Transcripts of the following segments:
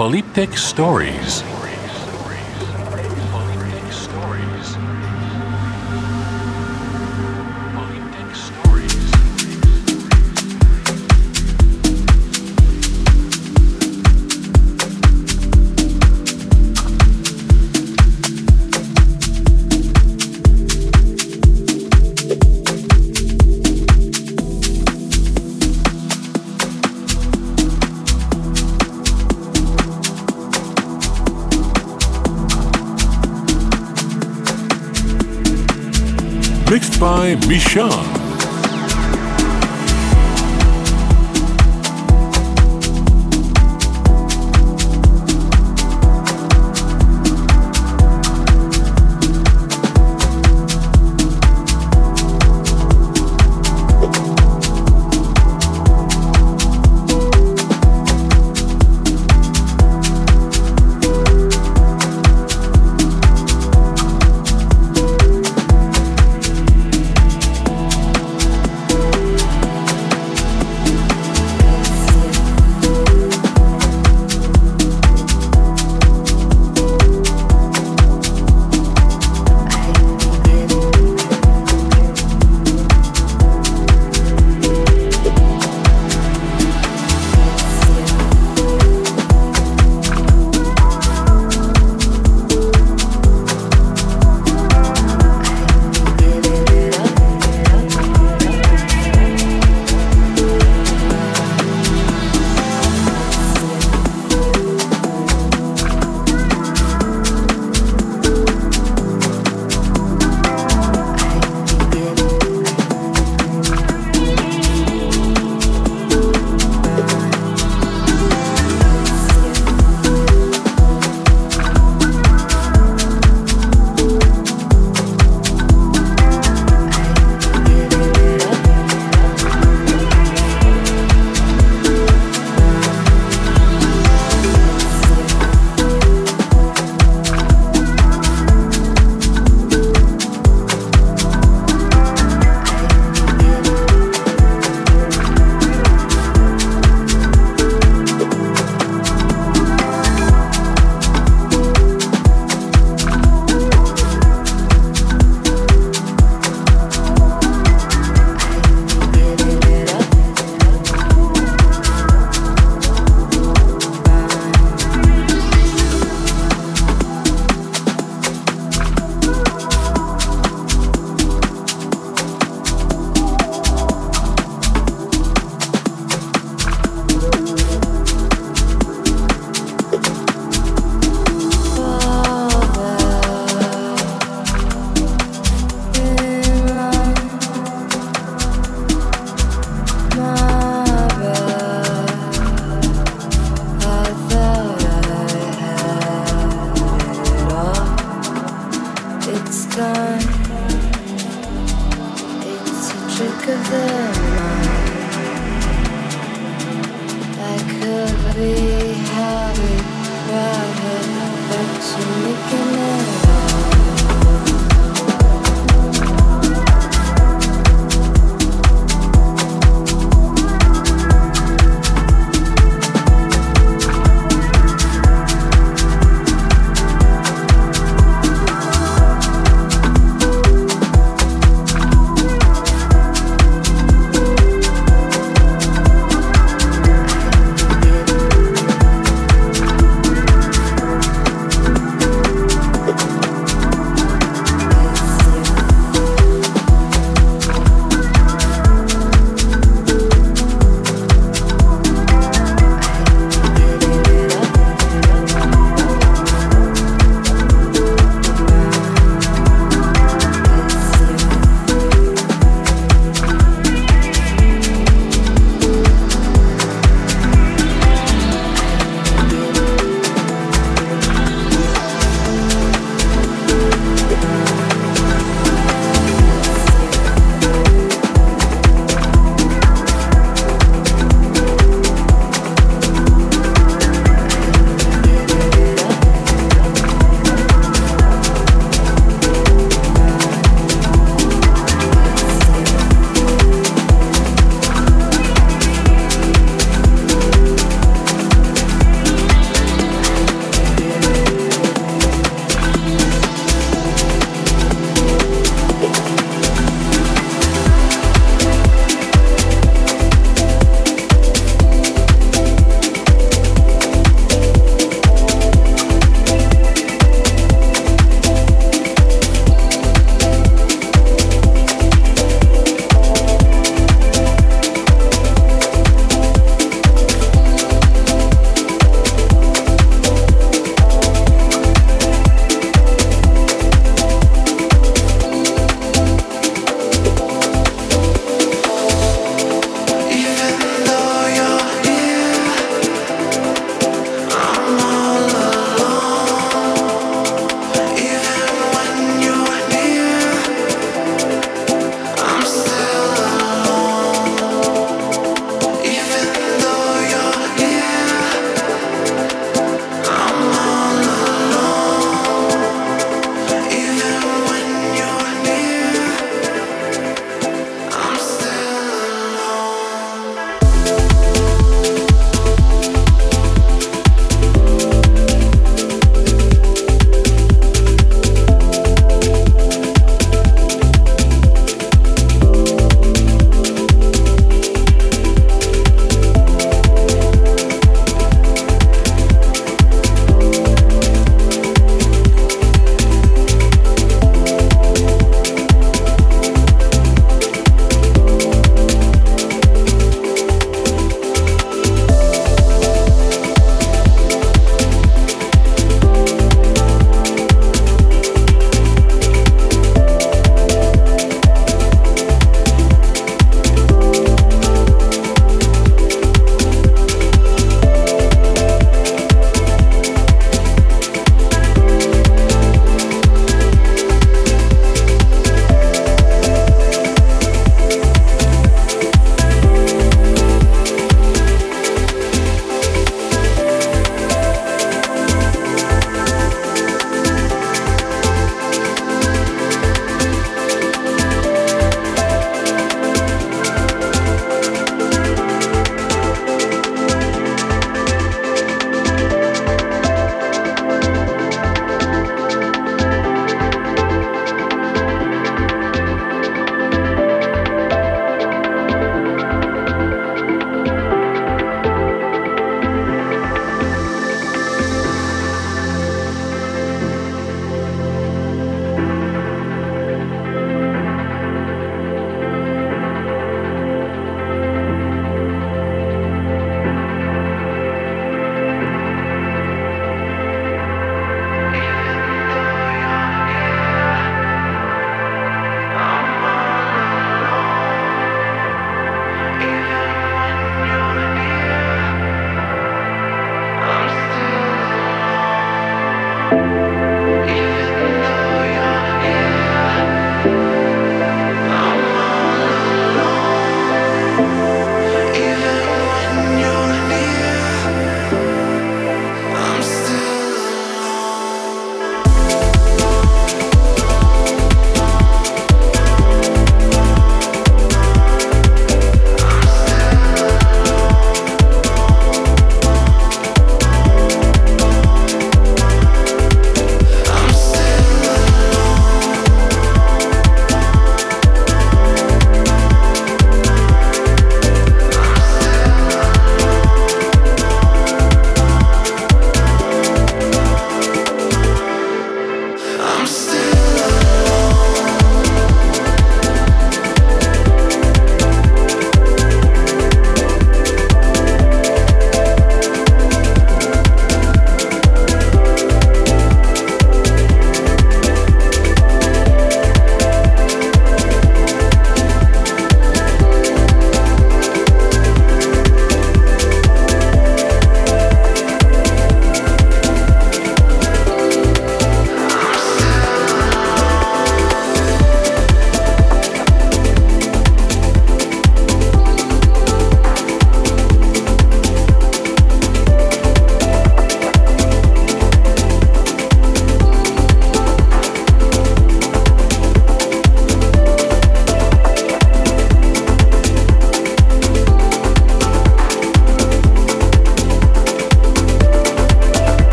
Polyptych Stories. Mixed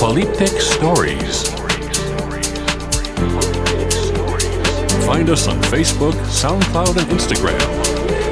Polyptych Stories. Find us on Facebook, SoundCloud, and Instagram.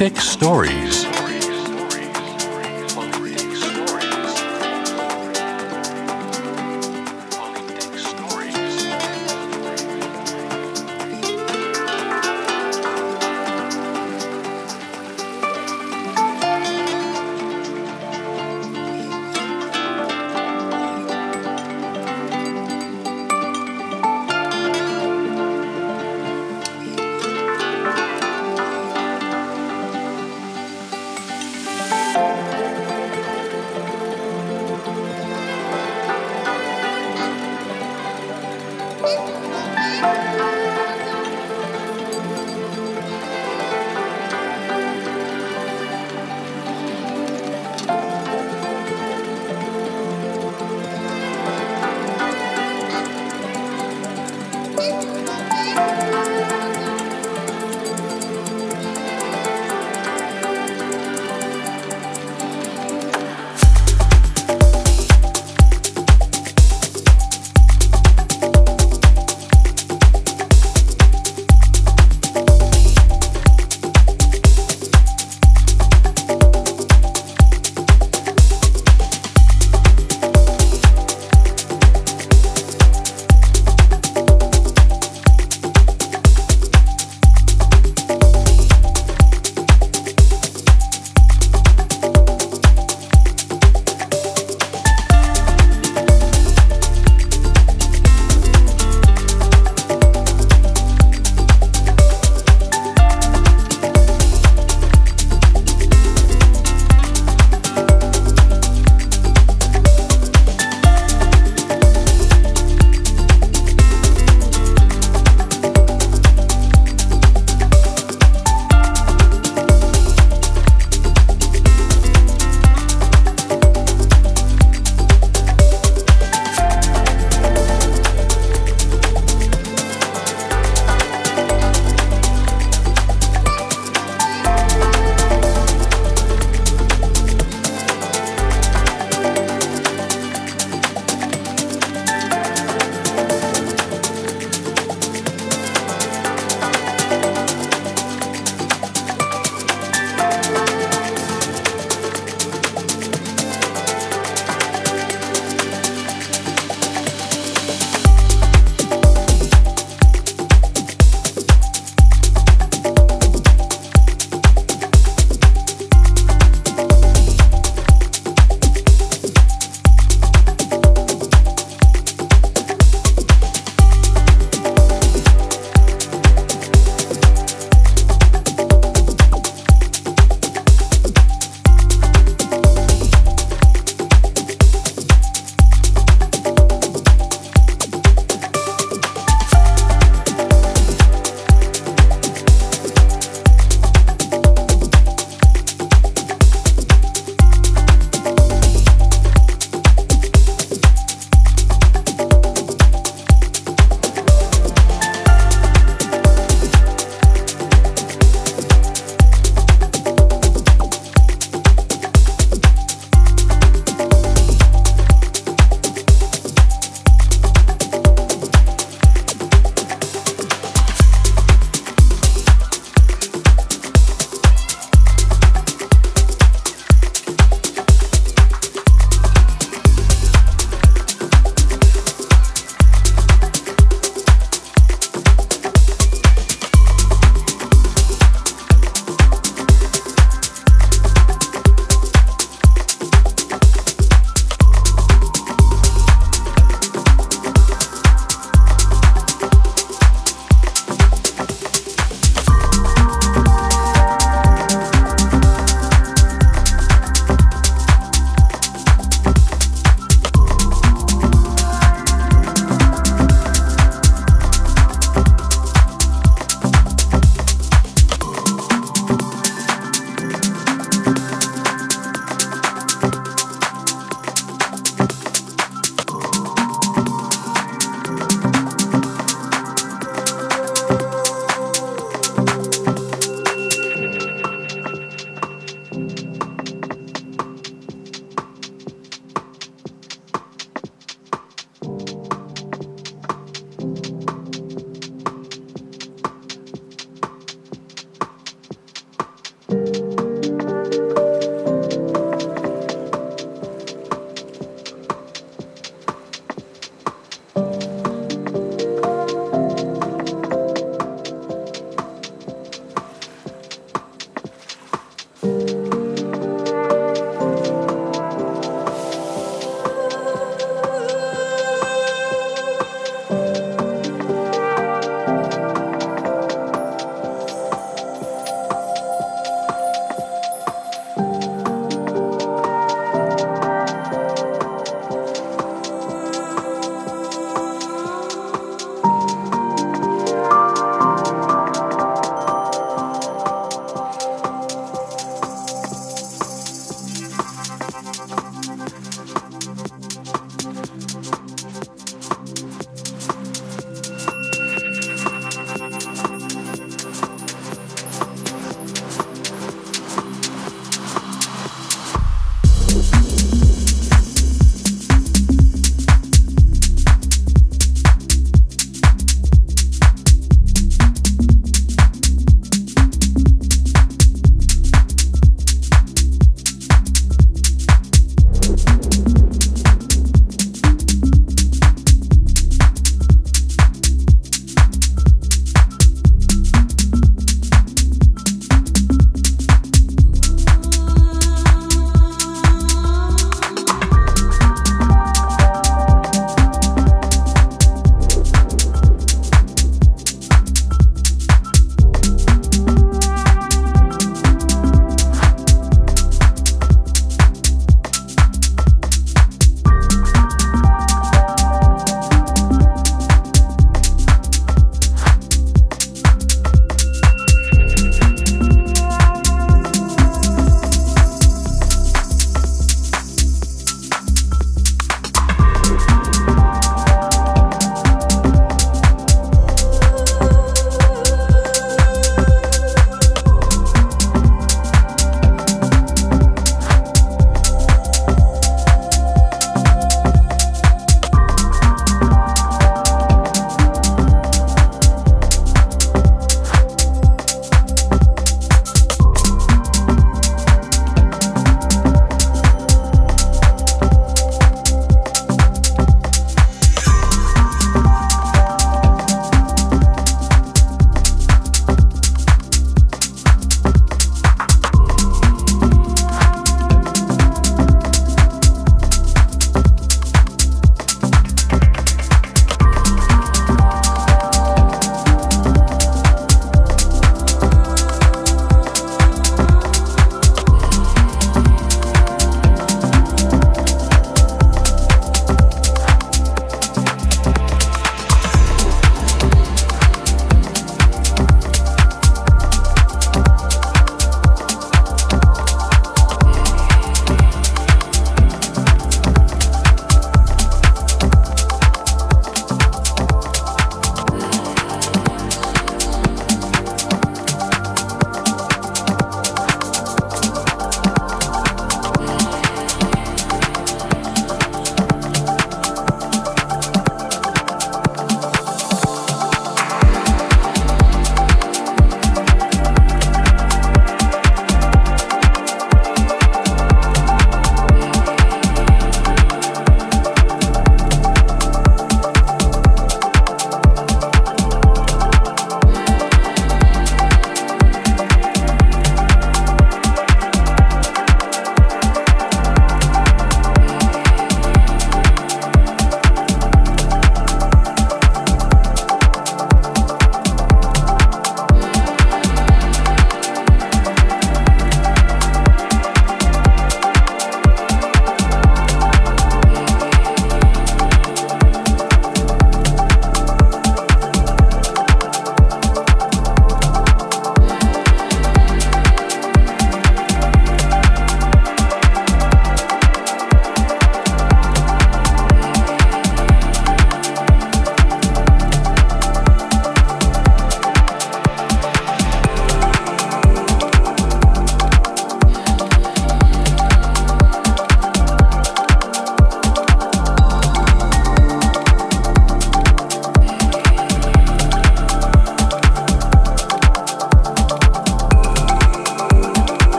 Polyptych Stories.